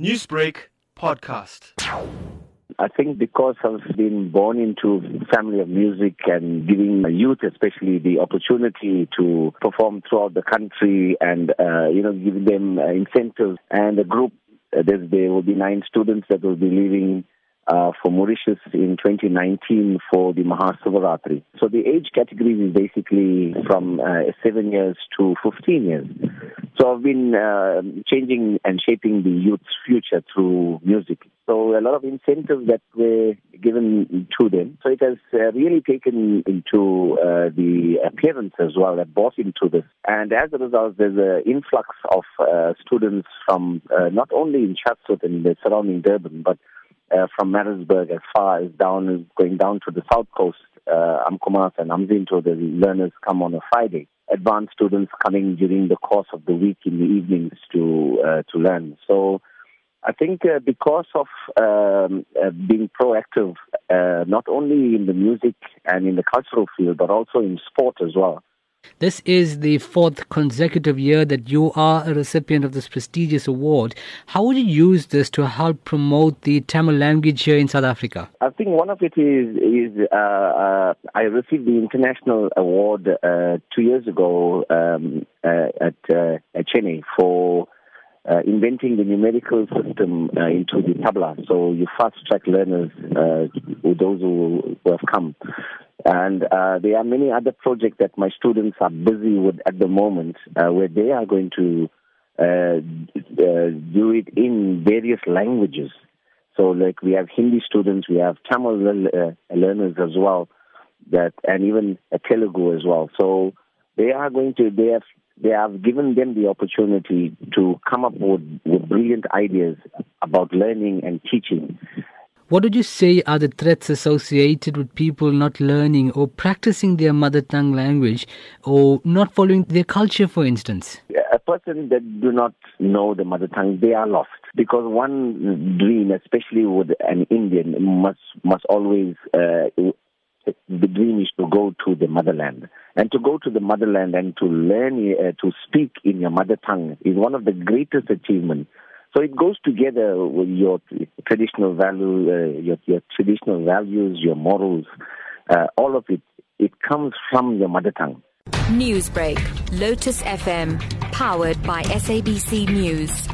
Newsbreak podcast. I think because I've been born into family of music and giving youth especially the opportunity to perform throughout the country and, uh, you know, giving them uh, incentives and a group, uh, there will be nine students that will be leaving uh, for Mauritius in 2019 for the Mahasivaratri. So the age category is basically from uh, 7 years to 15 years. So I've been uh, changing and shaping the youth's future through music. So a lot of incentives that were given to them. So it has uh, really taken into uh, the appearance as well that bought into this. And as a result, there's an influx of uh, students from uh, not only in Chatsworth and the surrounding Durban, but uh, from Maritzburg as far as down, going down to the south coast, uh, Umkomaas and Umzinto, the learners come on a Friday. Advanced students coming during the course of the week in the evenings to uh, to learn. So, I think uh, because of um, uh, being proactive, uh, not only in the music and in the cultural field, but also in sport as well, this is the fourth consecutive year that you are a recipient of this prestigious award. How would you use this to help promote the Tamil language here in South Africa? I think one of it is is uh, uh, I received the international award uh, two years ago um, uh, at, uh, at Chennai for uh, inventing the numerical system into the tabla. So you fast track learners, those who, who have come. And uh, there are many other projects that my students are busy with at the moment uh, where they are going to uh, uh do it in various languages. So, like we have Hindi students, we have Tamil uh, learners as well, that and even Telugu as well. So, they are going to they have they have given them the opportunity to come up with, with brilliant ideas about learning and teaching. What would you say are the threats associated with people not learning or practicing their mother tongue language or not following their culture, for instance? A person that do not know the mother tongue, they are lost because one dream, especially with an Indian, must must always uh, the dream is to go to the motherland. And to go to the motherland and to learn uh, to speak in your mother tongue is one of the greatest achievements so it goes together with your traditional value, uh, your, your traditional values, your morals, uh, all of it. It comes from your mother tongue. Newsbreak, Lotus FM, powered by SABC News.